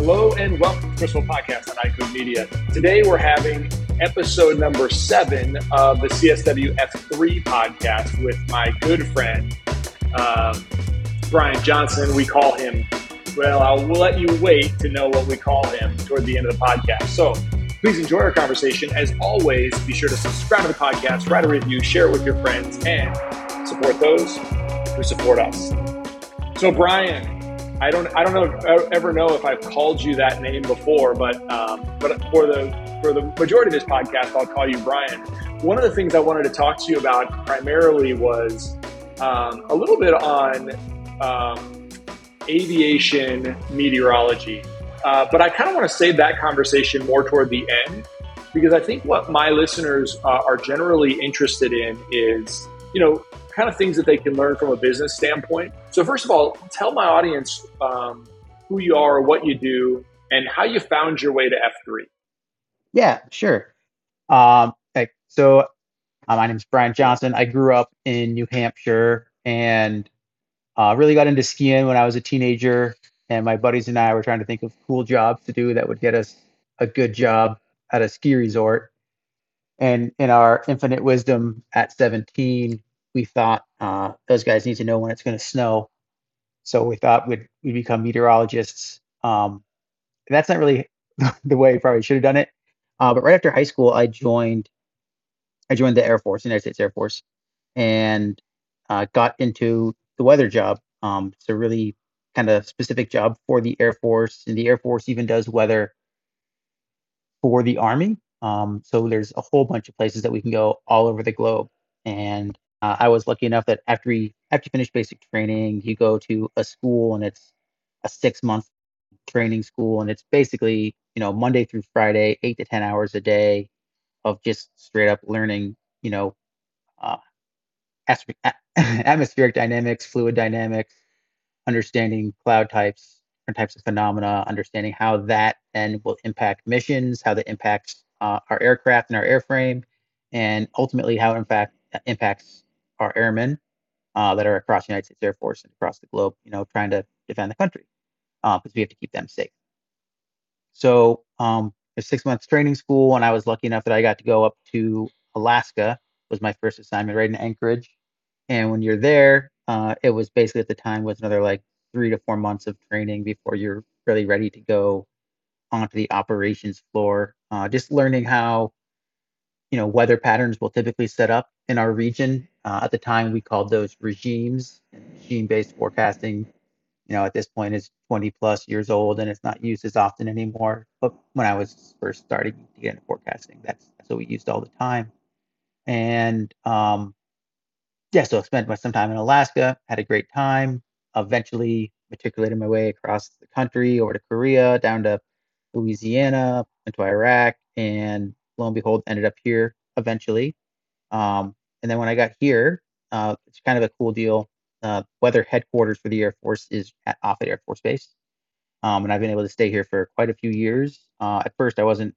Hello and welcome to Crystal Podcast on EyeCode Media. Today we're having episode number seven of the CSW F3 podcast with my good friend, um, Bryan Johnson. We call him, well, I'll let you wait to know what we call him toward the end of the podcast. So please enjoy our conversation. As always, be sure to subscribe to the podcast, write a review, share it with your friends, and support those who support us. So, Bryan, I don't I don't know ever know if I've called you that name before, but um, but for the for the majority of this podcast, I'll call you Bryan. One of the things I wanted to talk to you about primarily was um, a little bit on um, aviation meteorology, uh, but I kind of want to save that conversation more toward the end because I think what my listeners uh, are generally interested in is you know kind of things that they can learn from a business standpoint. So, first of all, tell my audience um, who you are, what you do, and how you found your way to F3. Yeah, sure. Um, so, uh, my name is Bryan Johnson. I grew up in New Hampshire and uh, really got into skiing when I was a teenager. And my buddies and I were trying to think of cool jobs to do that would get us a good job at a ski resort. And in our infinite wisdom at 17, we thought uh, those guys need to know when it's going to snow. So we thought we'd, we'd become meteorologists. Um, that's not really the way we probably should have done it. Uh, but right after high school, I joined I joined the Air Force, United States Air Force, and uh, got into the weather job. Um, it's a really kind of specific job for the Air Force, and the Air Force even does weather for the Army. Um, so there's a whole bunch of places that we can go all over the globe, and uh, I was lucky enough that after you after you finish basic training, you go to a school and it's a six month training school, and it's basically you know Monday through Friday, eight to ten hours a day of just straight up learning, you know, uh, atmospheric dynamics, fluid dynamics, understanding cloud types, different types of phenomena, understanding how that then will impact missions, how that impacts uh, our aircraft and our airframe, and ultimately how it impact, impacts our airmen uh, that are across the United States Air Force and across the globe, you know, trying to defend the country because uh, we have to keep them safe. So, um, a six months training school, and I was lucky enough that I got to go up to Alaska. Was my first assignment right in Anchorage, and when you're there, uh, it was basically at the time was another like three to four months of training before you're really ready to go onto the operations floor. Uh, just learning how you know weather patterns will typically set up in our region. Uh, at the time, we called those regimes. Regime-based forecasting, you know, at this point is 20 plus years old and it's not used as often anymore. But when I was first starting to get into forecasting, that's that's what we used all the time. And um, yeah, so I spent some time in Alaska, had a great time. Eventually, matriculated my way across the country over to Korea, down to Louisiana, into Iraq, and lo and behold, ended up here eventually. Um, and then when I got here, uh, it's kind of a cool deal. Uh, weather headquarters for the Air Force is at Offutt Air Force Base. Um, and I've been able to stay here for quite a few years. Uh, at first, I wasn't,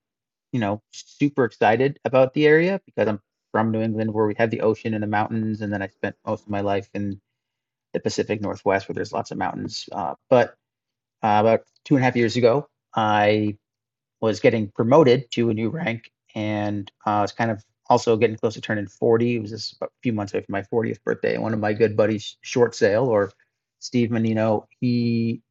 you know, super excited about the area because I'm from New England, where we have the ocean and the mountains, and then I spent most of my life in the Pacific Northwest, where there's lots of mountains. Uh, but uh, about two and a half years ago, I was getting promoted to a new rank, and uh, I was kind of also getting close to turning 40. It was just a few months away from my 40th birthday. One of my good buddies, Short Sale or Steve Menino, he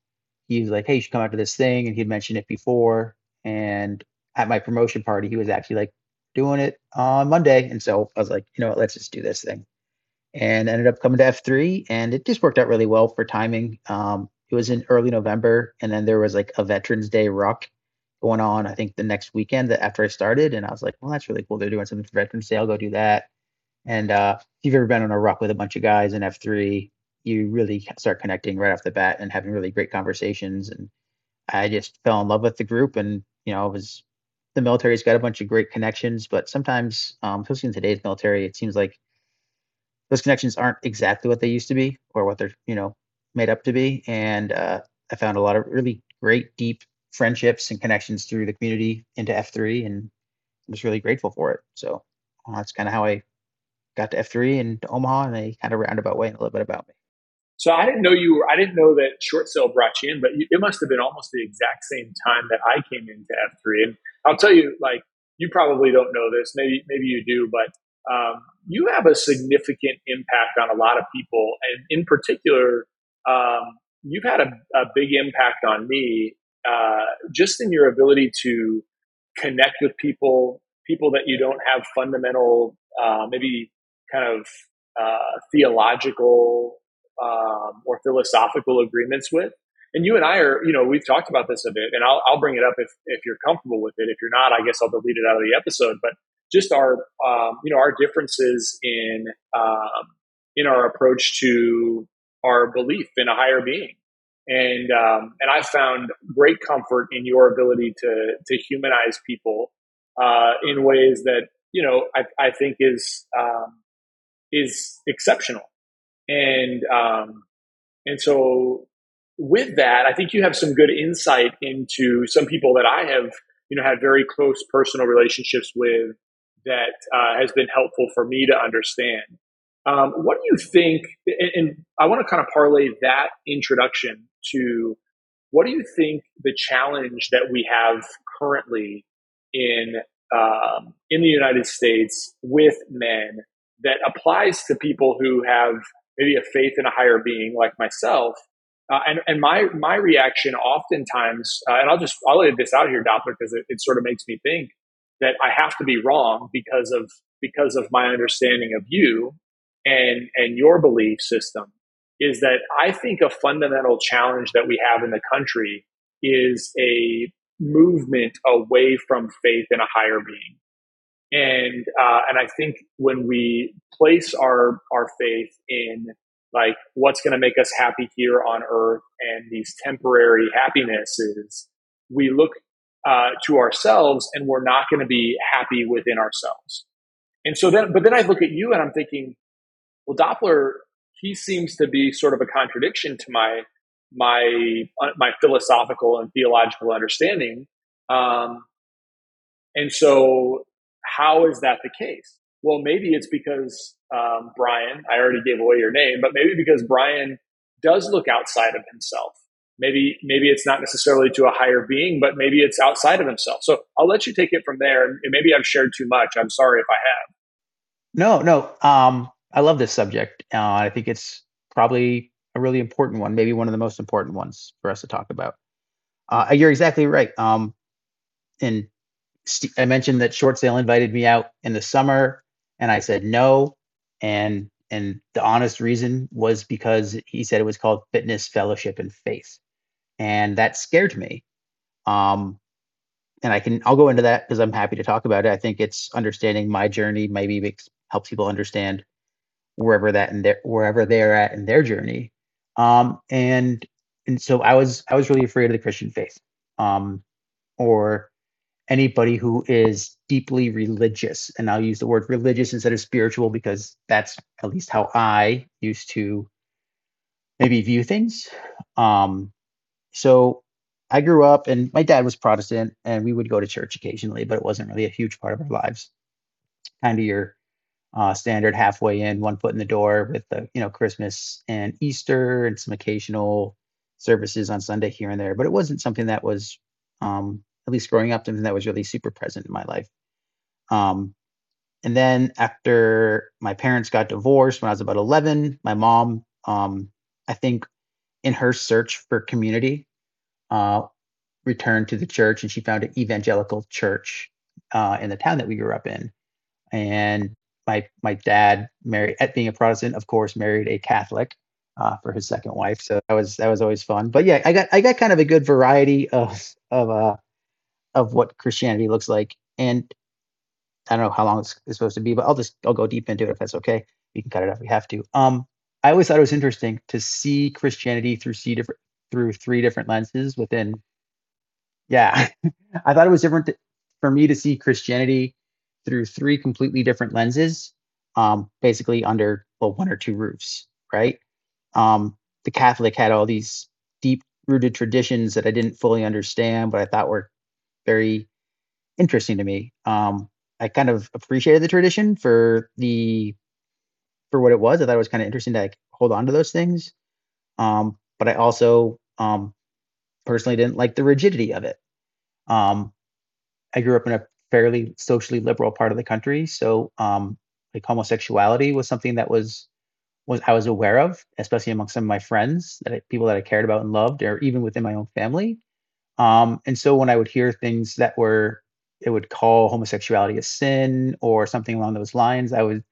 he was like, "Hey, you should come out to this thing," and he'd mentioned it before. And at my promotion party, he was actually like doing it on Monday, and so I was like, you know what, let's just do this thing. And ended up coming to F3, and it just worked out really well for timing. Um, it was in early November, and then there was like a Veterans Day ruck going on, I think the next weekend that after I started. And I was like, well, that's really cool. They're doing something for Veterans Day. I'll go do that. And uh, if you've ever been on a ruck with a bunch of guys in F3, you really start connecting right off the bat and having really great conversations. And I just fell in love with the group. And, you know, it was the military's got a bunch of great connections, but sometimes, um, especially in today's military, it seems like those connections aren't exactly what they used to be or what they're, you know, made up to be. And uh, I found a lot of really great, deep friendships and connections through the community into F3, and I'm just really grateful for it. So uh, that's kind of how I got to F3 and to Omaha in a kind of roundabout way and a little bit about me. so I didn't know you were, I didn't know that short sale brought you in, but you, it must have been almost the exact same time that I came into F3. And I'll tell you, like, you probably don't know this, maybe, maybe you do, but um, you have a significant impact on a lot of people. And in particular, um, you've had a, a, big impact on me uh, just in your ability to connect with people, people that you don't have fundamental, uh, maybe kind of uh, theological um, or philosophical agreements with. And you and I are, you know, we've talked about this a bit, and I'll, I'll bring it up if, if you're comfortable with it. If you're not, I guess I'll delete it out of the episode. But just our, um, you know, our differences in um, in our approach to our belief in a higher being, and um, and I found great comfort in your ability to to humanize people uh, in ways that you know I, I think is um, is exceptional and um, and so with that, I think you have some good insight into some people that I have you know had very close personal relationships with that uh, has been helpful for me to understand. Um, what do you think? And, and I want to kind of parlay that introduction to what do you think the challenge that we have currently in um, in the United States with men that applies to people who have maybe a faith in a higher being like myself. Uh, and, and my, my reaction oftentimes, uh, and I'll just, I'll lay this out of here, Doppler, because it, it sort of makes me think that I have to be wrong because of, because of my understanding of you and, and your belief system is that I think a fundamental challenge that we have in the country is a movement away from faith in a higher being. And, uh, and I think when we place our, our faith in like what's going to make us happy here on earth and these temporary happinesses, we look uh, to ourselves and we're not going to be happy within ourselves. And so then, but then I look at you and I'm thinking, well, Doppler, he seems to be sort of a contradiction to my my uh, my philosophical and theological understanding. Um, and so how is that the case? Well, maybe it's because um, Bryan, I already gave away your name, but maybe because Bryan does look outside of himself. Maybe, maybe it's not necessarily to a higher being, but maybe it's outside of himself. So I'll let you take it from there. And maybe I've shared too much. I'm sorry if I have. No, no. Um, I love this subject. Uh, I think it's probably a really important one, maybe one of the most important ones for us to talk about. Uh, you're exactly right. Um, and I mentioned that Short Sale invited me out in the summer, and I said no. And and the honest reason was because he said it was called Fitness Fellowship and Faith, and that scared me. Um, and I can I'll go into that because I'm happy to talk about it. I think it's understanding my journey maybe makes helps people understand wherever that and their, wherever they're at in their journey. Um, and and so I was I was really afraid of the Christian faith, um, or anybody who is deeply religious. And I'll use the word religious instead of spiritual because that's at least how I used to maybe view things. Um, so I grew up, and my dad was Protestant, and we would go to church occasionally, but it wasn't really a huge part of our lives. Kind of your uh, standard halfway in, one foot in the door with the you know Christmas and Easter and some occasional services on Sunday here and there, but it wasn't something that was um, at least growing up, something that was really super present in my life. Um, and then after my parents got divorced when I was about 11, my mom, um, I think in her search for community, uh, returned to the church and she found an evangelical church uh, in the town that we grew up in. And my my dad married, at being a Protestant, of course, married a Catholic uh, for his second wife. So that was that was always fun. But yeah, I got I got kind of a good variety of of uh, of what Christianity looks like. And I don't know how long it's, it's supposed to be, but I'll just I'll go deep into it if that's okay. You can cut it off we have to. Um, I always thought it was interesting to see Christianity through see different through three different lenses within. Yeah, I thought it was different to, for me to see Christianity through three completely different lenses, um, basically under well one or two roofs, right? Um, the Catholic had all these deep rooted traditions that I didn't fully understand, but I thought were very interesting to me. Um, I kind of appreciated the tradition for the for what it was. I thought it was kind of interesting to like hold on to those things. Um, but I also um, personally didn't like the rigidity of it. Um, I grew up in a fairly socially liberal part of the country, so um, like homosexuality was something that was was I was aware of, especially among some of my friends that I, people that I cared about and loved, or even within my own family. Um, and so when I would hear things that were it would call homosexuality a sin or something along those lines, I would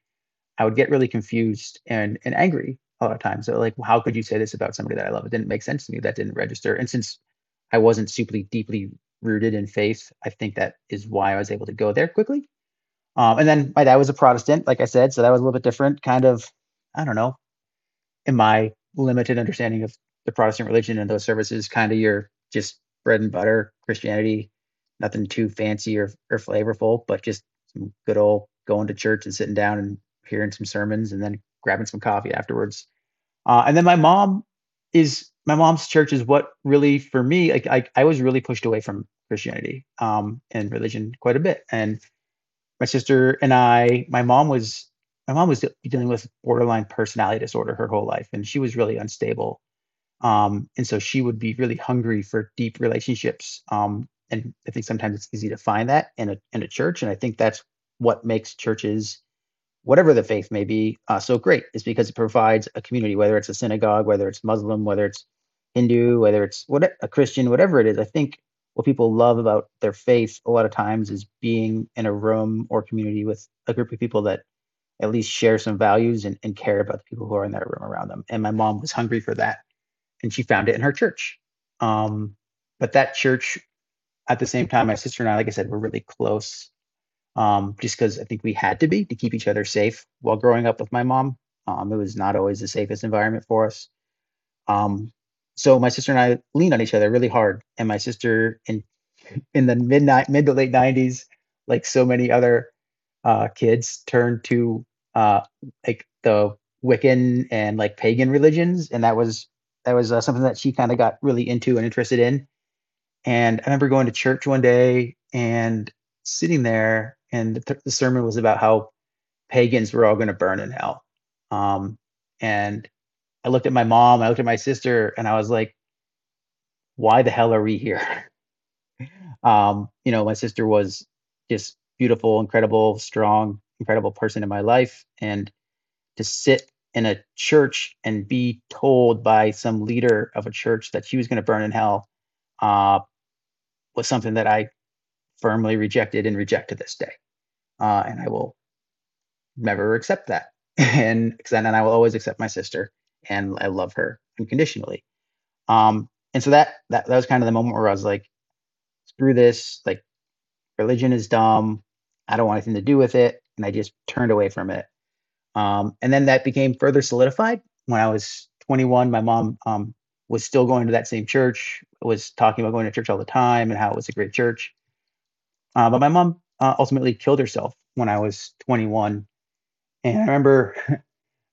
I would get really confused and and angry a lot of times. So like, how could you say this about somebody that I love? It didn't make sense to me. That didn't register. And since I wasn't super deeply rooted in faith, I think that is why I was able to go there quickly. Um, and then my dad was a Protestant, like I said, so that was a little bit different. Kind of, I don't know, in my limited understanding of the Protestant religion and those services, kind of your just bread and butter Christianity, nothing too fancy or, or flavorful, but just some good old going to church and sitting down and hearing some sermons and then grabbing some coffee afterwards. Uh, and then my mom is my mom's church is what really for me like I, I was really pushed away from Christianity um, and religion quite a bit. And my sister and I, my mom was my mom was dealing with borderline personality disorder her whole life, and she was really unstable. Um, and so she would be really hungry for deep relationships. Um, and I think sometimes it's easy to find that in a in a church, and I think that's what makes churches, whatever the faith may be, uh, so great. Is because it provides a community, whether it's a synagogue, whether it's Muslim, whether it's Hindu, whether it's what a Christian, whatever it is. I think what people love about their faith a lot of times is being in a room or community with a group of people that at least share some values and, and care about the people who are in that room around them. And my mom was hungry for that and she found it in her church. Um, but that church, at the same time, my sister and I, like I said, were really close, um, just because I think we had to be to keep each other safe while growing up with my mom. Um, it was not always the safest environment for us. Um, so my sister and I leaned on each other really hard, and my sister in in the mid mid to late '90s, like so many other uh, kids, turned to uh, like the Wiccan and like pagan religions, and that was that was uh, something that she kind of got really into and interested in. And I remember going to church one day and sitting there, and the, the sermon was about how pagans were all going to burn in hell. Um, and I looked at my mom, I looked at my sister, and I was like, why the hell are we here? um, you know, my sister was just beautiful, incredible, strong, incredible person in my life. And to sit in a church and be told by some leader of a church that she was going to burn in hell uh, was something that I firmly rejected and reject to this day. Uh, and I will never accept that. and then I will always accept my sister and I love her unconditionally. Um, and so that, that, that was kind of the moment where I was like, screw this, like religion is dumb. I don't want anything to do with it. And I just turned away from it. Um, and then that became further solidified when I was 21. My mom um, was still going to that same church, was talking about going to church all the time and how it was a great church. Uh, but my mom uh, ultimately killed herself when I was 21. And I remember,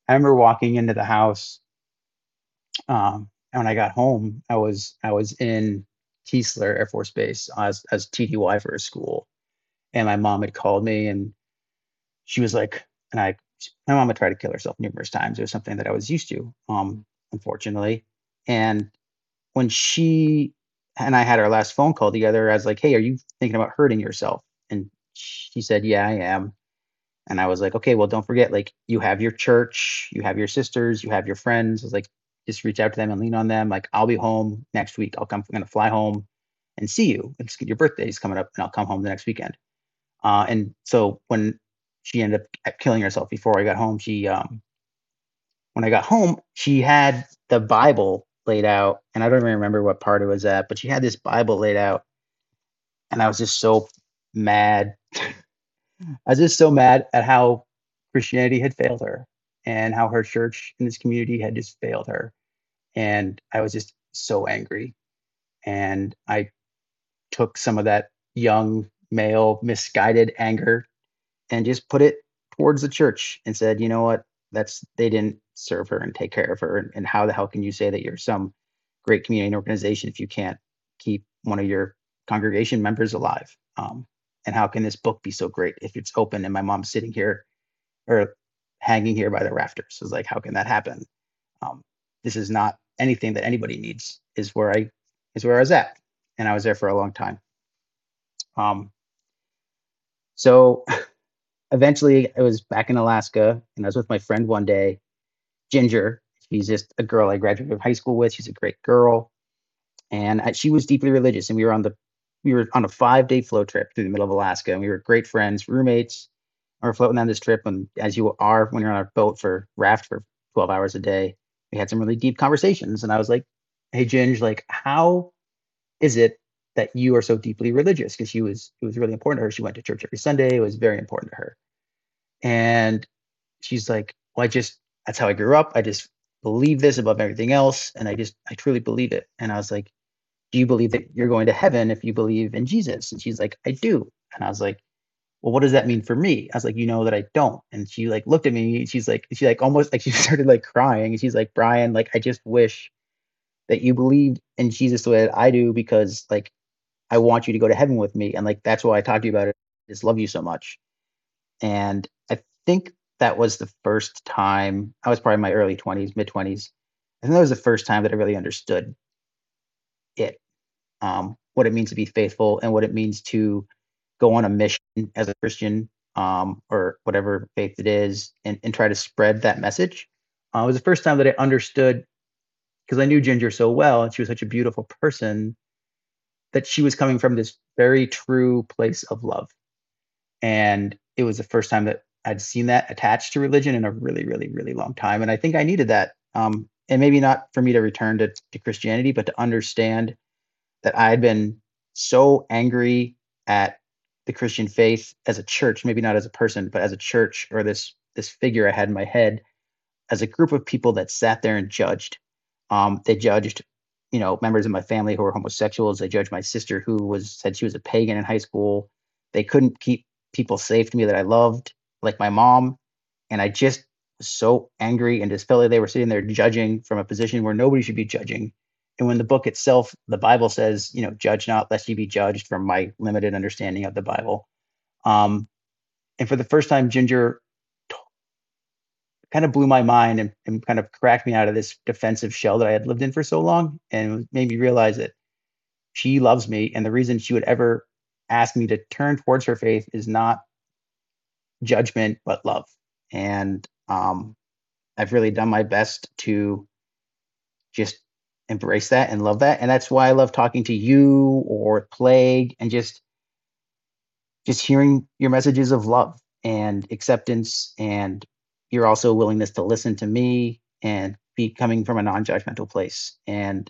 I remember walking into the house. Um, and when I got home, I was I was in Keesler Air Force Base as as TDY for a school, and my mom had called me and she was like, and I my mom had tried to kill herself numerous times. It was something that I was used to, um, unfortunately. And when she and I had our last phone call together, I was like, "Hey, are you thinking about hurting yourself?" And she said, "Yeah, I am." And I was like, "Okay, well, don't forget, like, you have your church, you have your sisters, you have your friends. I was like, just reach out to them and lean on them. Like, I'll be home next week. I'll come. I'm gonna fly home and see you. It's your birthday's coming up, and I'll come home the next weekend." Uh, and so when she ended up killing herself before I got home. She um when I got home, she had the Bible laid out, and I don't even remember what part it was at, but she had this Bible laid out, and I was just so mad. I was just so mad at how Christianity had failed her and how her church in this community had just failed her. And I was just so angry. And I took some of that young male misguided anger and just put it towards the church and said, you know what, that's they didn't serve her and take care of her. And, how the hell can you say that you're some great community organization if you can't keep one of your congregation members alive? Um, and how can this book be so great if it's open and my mom's sitting here or hanging here by the rafters? It's like, how can that happen? Um, this is not anything that anybody needs is where I is where I was at, and I was there for a long time. Um, so eventually, I was back in Alaska, and I was with my friend one day, Ginger. She's just a girl I graduated high school with. She's a great girl, and I, she was deeply religious. And we were on the we were on a five day float trip through the middle of Alaska, and we were great friends, roommates. We were floating on this trip, and as you are when you're on a boat for raft for 12 hours a day, we had some really deep conversations. And I was like, "Hey, Ginge, like, how is it that you are so deeply religious?" Because she was it was really important to her. She went to church every Sunday. It was very important to her. And she's like, "Well, I just that's how I grew up. I just believe this above everything else, and I just I truly believe it." And I was like, do you believe that you're going to heaven if you believe in Jesus? And she's like, I do. And I was like, well, what does that mean for me? I was like, you know that I don't. And she like looked at me. She's like, she like almost like she started like crying. And she's like, Bryan, like I just wish that you believed in Jesus the way that I do because like I want you to go to heaven with me. And like that's why I talked to you about it. I just love you so much. And I think that was the first time I was probably in my early 20s, mid 20s. I think that was the first time that I really understood it um, what it means to be faithful and what it means to go on a mission as a Christian um, or whatever faith it is and, and try to spread that message. Uh, it was the first time that I understood because I knew Ginger so well and she was such a beautiful person that she was coming from this very true place of love. And it was the first time that I'd seen that attached to religion in a really, really, really long time. And I think I needed that. Um, and maybe not for me to return to, to Christianity, but to understand that I had been so angry at the Christian faith as a church, maybe not as a person, but as a church or this this figure I had in my head as a group of people that sat there and judged. Um, they judged, you know, members of my family who were homosexuals. They judged my sister who was said she was a pagan in high school. They couldn't keep people safe to me that I loved, like my mom. And I just was so angry and just felt like they were sitting there judging from a position where nobody should be judging and when the book itself, the Bible says, you know, judge not lest you be judged from my limited understanding of the Bible. Um, and for the first time, Ginger t- kind of blew my mind and, and kind of cracked me out of this defensive shell that I had lived in for so long and made me realize that she loves me. And the reason she would ever ask me to turn towards her faith is not judgment, but love. And um, I've really done my best to just embrace that and love that. And that's why I love talking to you or Plague and just just hearing your messages of love and acceptance and your also willingness to listen to me and be coming from a non-judgmental place. And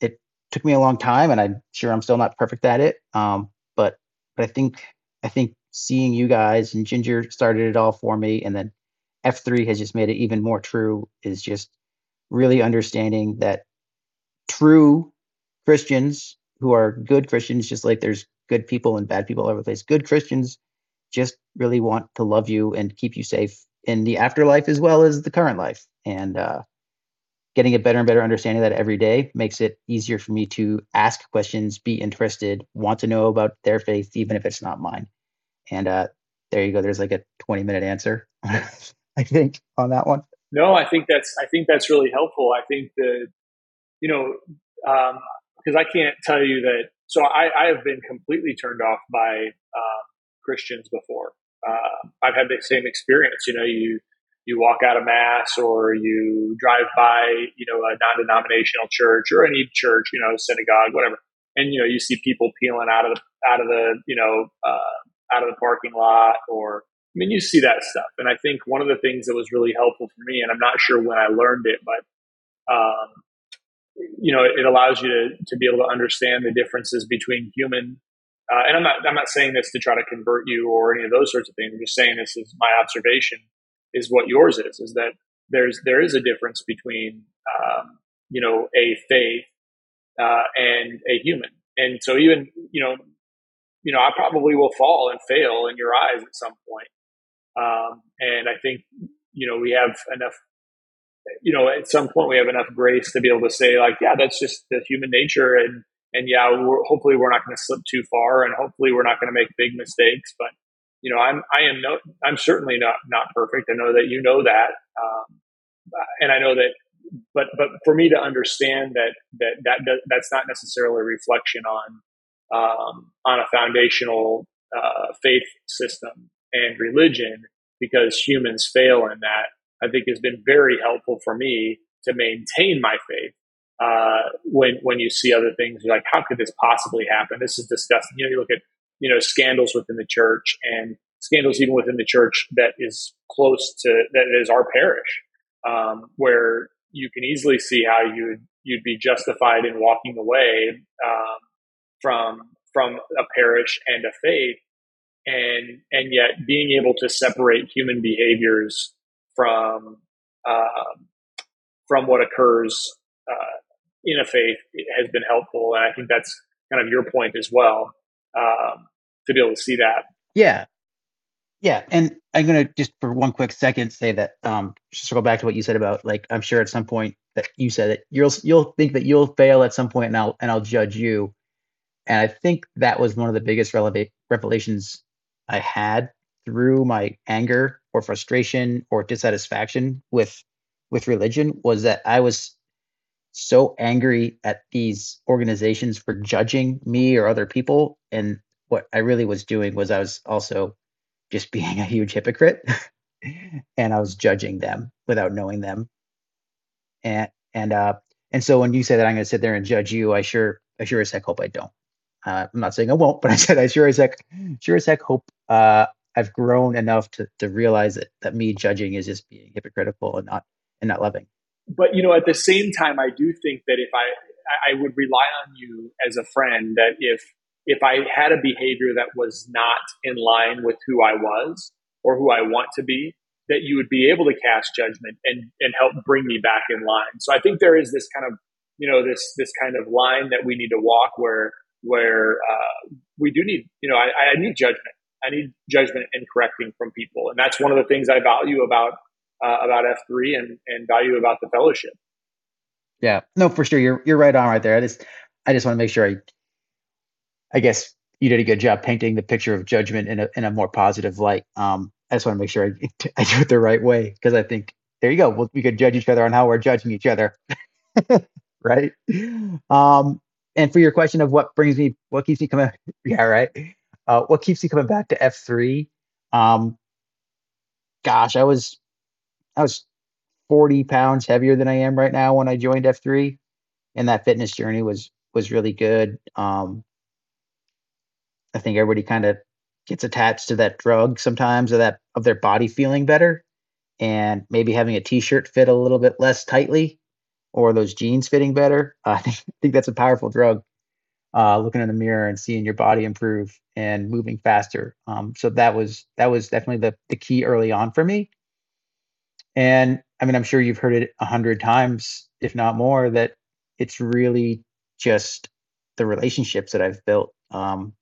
it took me a long time and I'm sure I'm still not perfect at it. Um, but but I think I think seeing you guys and Ginger started it all for me and then F3 has just made it even more true is just really understanding that true Christians who are good Christians, just like there's good people and bad people all over the place. Good Christians just really want to love you and keep you safe in the afterlife as well as the current life. And uh, getting a better and better understanding of that every day makes it easier for me to ask questions, be interested, want to know about their faith, even if it's not mine. And uh, there you go. There's like a 20 minute answer, I think, on that one. No, I think that's I think that's really helpful. I think that you know, because um, I can't tell you that. So I, I, have been completely turned off by uh, Christians before. Uh, I've had the same experience. You know, you you walk out of mass or you drive by, you know, a non-denominational church or any church, you know, synagogue, whatever, and you know, you see people peeling out of the out of the you know uh, out of the parking lot or I mean, you see that stuff. And I think one of the things that was really helpful for me, and I'm not sure when I learned it, but um, you know, it, allows you to, to be able to understand the differences between human. Uh, and I'm not, I'm not saying this to try to convert you or any of those sorts of things. I'm just saying this is my observation is what yours is, is that there's, there is a difference between, um, you know, a faith, uh, and a human. And so even, you know, you know, I probably will fall and fail in your eyes at some point. Um, and I think, you know, we have enough you know, at some point we have enough grace to be able to say like, yeah, that's just the human nature. And, and yeah, we're, hopefully we're not going to slip too far and hopefully we're not going to make big mistakes, but you know, I'm, I am no, I'm certainly not, not perfect. I know that you know that. Um, and I know that but but for me to understand that that that that's not necessarily a reflection on um, on a foundational uh, faith system and religion because humans fail in that I think has been very helpful for me to maintain my faith. Uh, when when you see other things, you're like, how could this possibly happen? This is disgusting. You know, you look at you know scandals within the church and scandals even within the church that is close to that is our parish, um, where you can easily see how you'd you'd be justified in walking away um, from from a parish and a faith, and and yet being able to separate human behaviors from uh, from what occurs uh, in a faith has been helpful, and I think that's kind of your point as well um, to be able to see that. Yeah, yeah, and I'm gonna just for one quick second say that um just go back to what you said about like I'm sure at some point that you said that you'll you'll think that you'll fail at some point and I'll and I'll judge you, and I think that was one of the biggest releva- revelations I had through my anger or frustration or dissatisfaction with with religion was that I was so angry at these organizations for judging me or other people and what I really was doing was I was also just being a huge hypocrite and I was judging them without knowing them. And and uh and so when you say that I'm going to sit there and judge you, I sure I sure as heck hope I don't. Uh, I'm not saying I won't, but I said I sure as heck sure as heck hope uh, I've grown enough to to realize that that me judging is just being hypocritical and not and not loving. But you know, at the same time, I do think that if I I would rely on you as a friend that if if I had a behavior that was not in line with who I was or who I want to be, that you would be able to cast judgment and, and help bring me back in line. So I think there is this kind of, you know, this, this kind of line that we need to walk where, where, uh, we do need, you know, I, I need judgment. I need judgment and correcting from people. And that's one of the things I value about, uh, about F3 and, and value about the fellowship. Yeah, no, for sure. You're, you're right on right there. I just, I just want to make sure I I guess you did a good job painting the picture of judgment in a in a more positive light. Um, I just want to make sure I, I do it the right way because I think there you go. Well, we could judge each other on how we're judging each other, right? Um, and for your question of what brings me, what keeps me coming, yeah, right. Uh, what keeps me coming back to F three? Um, gosh, I was, I was forty pounds heavier than I am right now when I joined F three, and that fitness journey was was really good. Um, I think everybody kind of gets attached to that drug sometimes or that of their body feeling better and maybe having a t-shirt fit a little bit less tightly or those jeans fitting better. Uh, I, think, I think that's a powerful drug. Uh, looking in the mirror and seeing your body improve and moving faster. Um, so that was that was definitely the the key early on for me. And I mean, I'm sure you've heard it a hundred times, if not more, that it's really just the relationships that I've built. Um,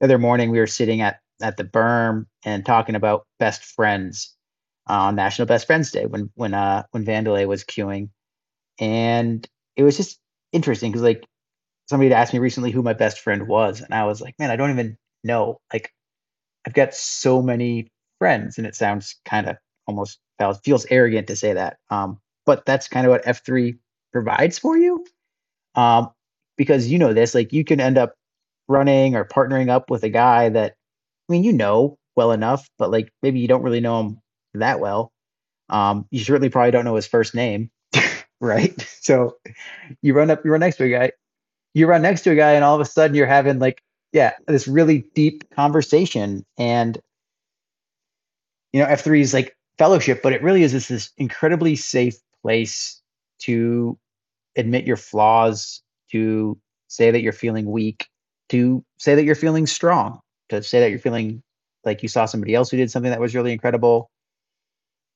the other morning we were sitting at at the berm and talking about best friends on National Best Friends Day when when uh when Vandelay was queuing, and it was just interesting because like somebody had asked me recently who my best friend was, and I was like, man, I don't even know. Like, I've got so many friends, and it sounds kind of almost feels arrogant to say that, um, but that's kind of what F three provides for you, um, because you know this, like you can end up running or partnering up with a guy that I mean you know well enough, but like maybe you don't really know him that well. Um, you certainly probably don't know his first name, right? So you run up, you run next to a guy, you run next to a guy, and all of a sudden you're having like, yeah, this really deep conversation. And you know, F3 is like fellowship, but it really is this, this incredibly safe place to admit your flaws, to say that you're feeling weak, to say that you're feeling strong, to say that you're feeling like you saw somebody else who did something that was really incredible.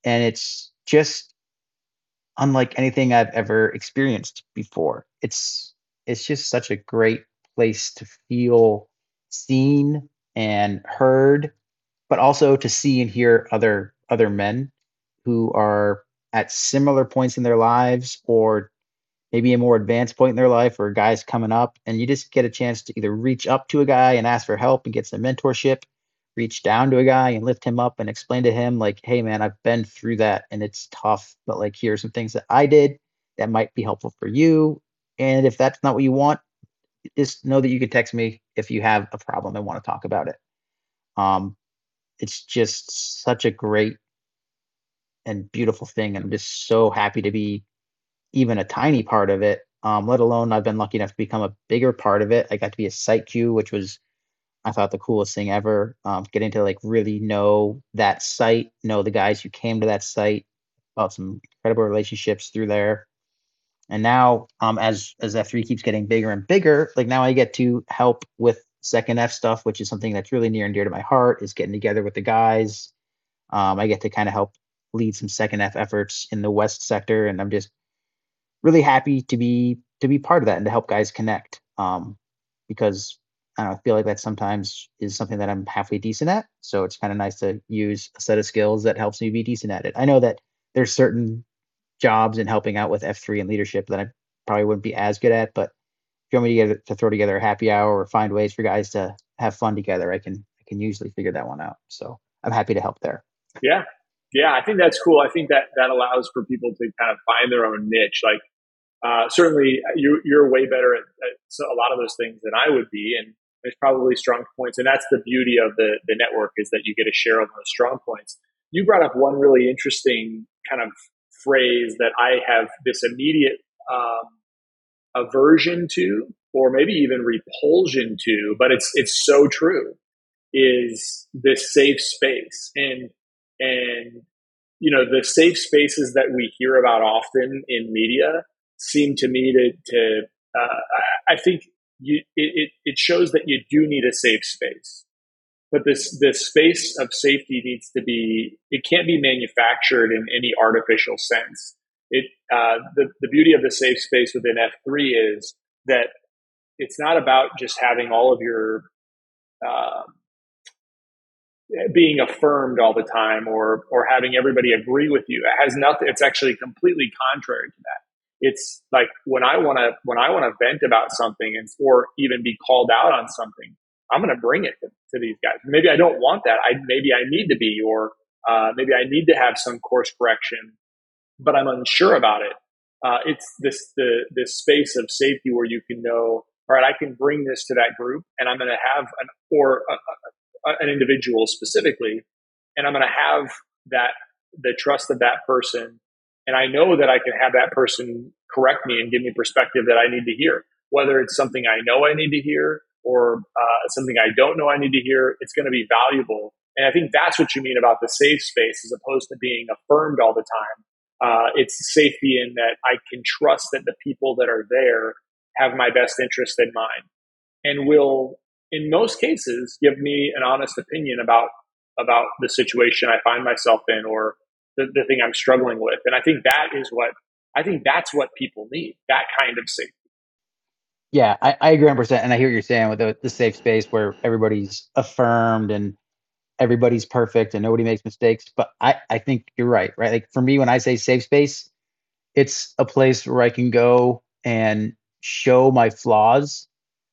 And it's just unlike anything I've ever experienced before. It's it's just such a great place to feel seen and heard, but also to see and hear other other men who are at similar points in their lives or maybe a more advanced point in their life or guys coming up and you just get a chance to either reach up to a guy and ask for help and get some mentorship reach down to a guy and lift him up and explain to him like, hey man, I've been through that and it's tough, but like here's some things that I did that might be helpful for you. And if that's not what you want, just know that you can text me if you have a problem and want to talk about it. Um, it's just such a great and beautiful thing. And I'm just so happy to be even a tiny part of it. Um, let alone I've been lucky enough to become a bigger part of it. I got to be a site Q, which was I thought the coolest thing ever. Um, getting to like really know that site, know the guys who came to that site, about some incredible relationships through there. And now, um, as as F3 keeps getting bigger and bigger, like now I get to help with second F stuff, which is something that's really near and dear to my heart, is getting together with the guys. Um, I get to kind of help lead some second F efforts in the West sector, and I'm just really happy to be to be part of that and to help guys connect. Um, because I, know, feel like that sometimes is something that I'm halfway decent at. So it's kind of nice to use a set of skills that helps me be decent at it. I know that there's certain jobs in helping out with F3 and leadership that I probably wouldn't be as good at, but if you want me to get to throw together a happy hour or find ways for guys to have fun together, I can I can usually figure that one out. So I'm happy to help there. Yeah. Yeah, I think that's cool. I think that that allows for people to kind of find their own niche. Like uh, certainly you, you're way better at, at, a lot of those things than I would be. And there's probably strong points. And that's the beauty of the, the network is that you get to share all those strong points. You brought up one really interesting kind of phrase that I have this immediate um, aversion to, or maybe even repulsion to, but it's, it's so true is this safe space. And, and, you know, the safe spaces that we hear about often in media seem to me to, to uh, I think you, it, it shows that you do need a safe space. But this, this space of safety needs to be, it can't be manufactured in any artificial sense. It, uh, the, the beauty of the safe space within F3 is that it's not about just having all of your, uh, being affirmed all the time or, or having everybody agree with you. It has nothing, it's actually completely contrary to that it's like when I want to when I want to vent about something and or even be called out on something, I'm going to bring it to, to, these guys. Maybe I don't want that. I maybe I need to be, or uh, maybe I need to have some course correction, but I'm unsure about it. Uh, it's this the this space of safety where you can know, all right, I can bring this to that group, and I'm going to have an or a, a, an individual specifically, and I'm going to have that the trust of that person and I know that I can have that person correct me and give me perspective that I need to hear. Whether it's something I know I need to hear or uh, something I don't know I need to hear, it's going to be valuable. And I think that's what you mean about the safe space as opposed to being affirmed all the time. Uh, it's safety in that I can trust that the people that are there have my best interest in mind and will, in most cases, give me an honest opinion about about the situation I find myself in or the, the thing I'm struggling with. And I think that is what I think that's what people need, that kind of safety. Yeah, I, I agree 100%. And I hear what you're saying with the, the safe space where everybody's affirmed and everybody's perfect and nobody makes mistakes. But I, I think you're right, right? Like for me, when I say safe space, it's a place where I can go and show my flaws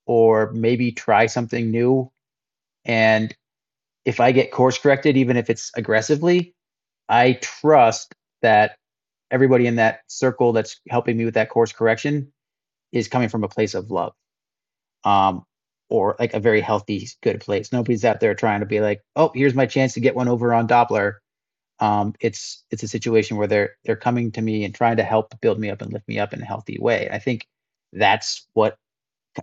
or maybe try something new. And if I get course corrected, even if it's aggressively, I trust that everybody in that circle that's helping me with that course correction is coming from a place of love um, or like a very healthy, good place. Nobody's out there trying to be like, oh, here's my chance to get one over on Doppler. Um, it's it's a situation where they're they're coming to me and trying to help build me up and lift me up in a healthy way. I think that's what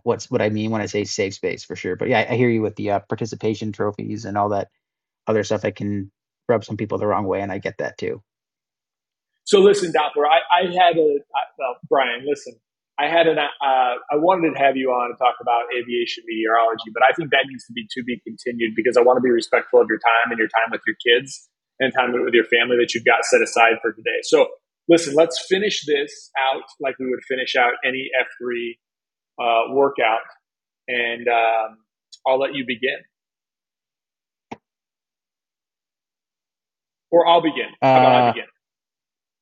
what's what I mean when I say safe space for sure. But yeah, I, I hear you with the uh, participation trophies and all that other stuff. I can rub some people the wrong way, and I get that too. So listen, Doppler, I, I had a well, Bryan. Listen, I had an uh, I wanted to have you on to talk about aviation meteorology, but I think that needs to be to be continued because I want to be respectful of your time and your time with your kids and time with your family that you've got set aside for today. So listen, let's finish this out like we would finish out any F three uh, workout, and um, I'll let you begin. Or I'll begin. How about uh, I begin?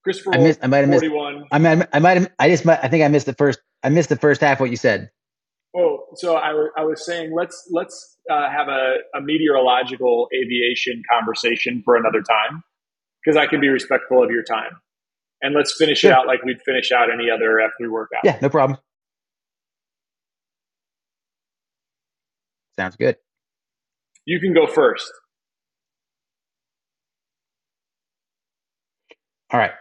Christopher, I, missed, I might have 41. missed. I might, I might have. I just. I think I missed the first. I missed the first half. What you said. Oh, so I, I was saying let's let's uh, have a, a meteorological aviation conversation for another time because I can be respectful of your time. And let's finish Sure. it out like we'd finish out any other F3 workout. Yeah, no problem. Sounds good. You can go first. All right.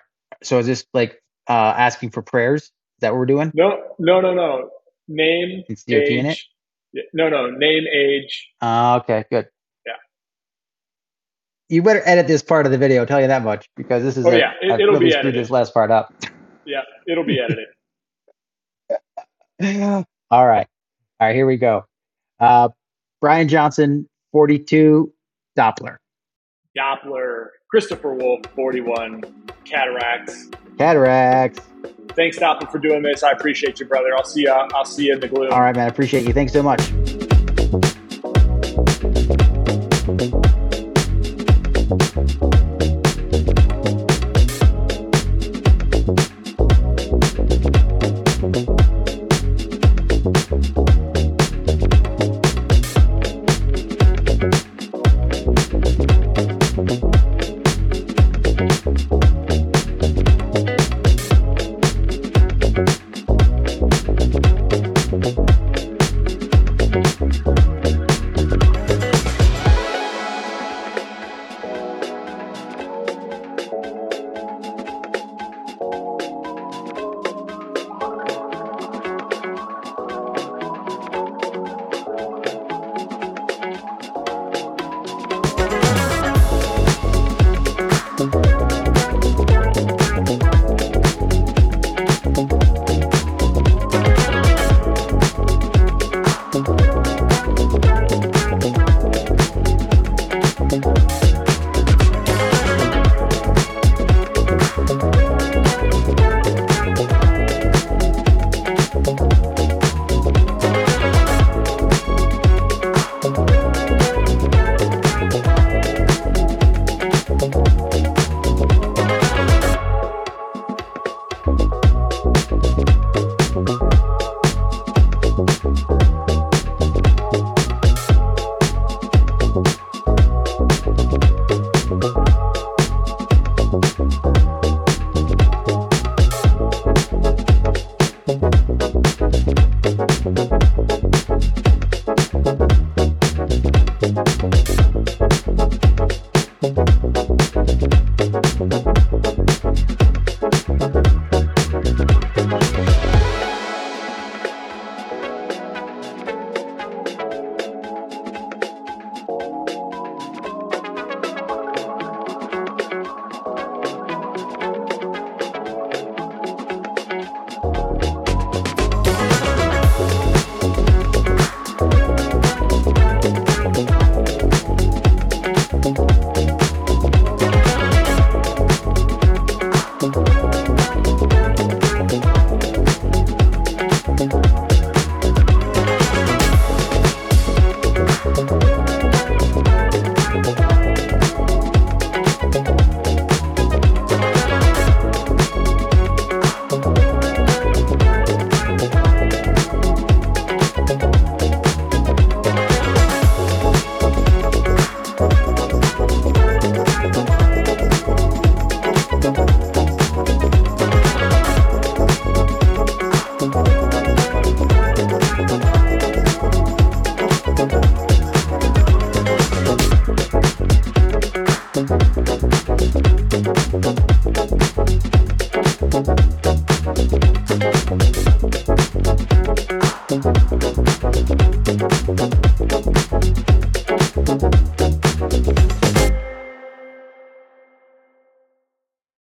So is this like uh asking for prayers? Is that what we're doing? No, no, no, no. Name, It's DOT in it? age. Yeah, No, no. Name, age. Uh, okay, good. Yeah. You better edit this part of the video. I'll tell you that much because this is Oh, a, yeah, it- really be edited. this last part up. Yeah, it'll be edited. All right. All right, here we go. Uh, Bryan Johnson, 42, Doppler. Doppler, Christopher Wolfe, 41, cataracts. Cataracts. Thanks, Doppler, for doing this. I appreciate you, brother. I'll see you. I'll see you in the gloom. All right, man. I appreciate you. Thanks so much.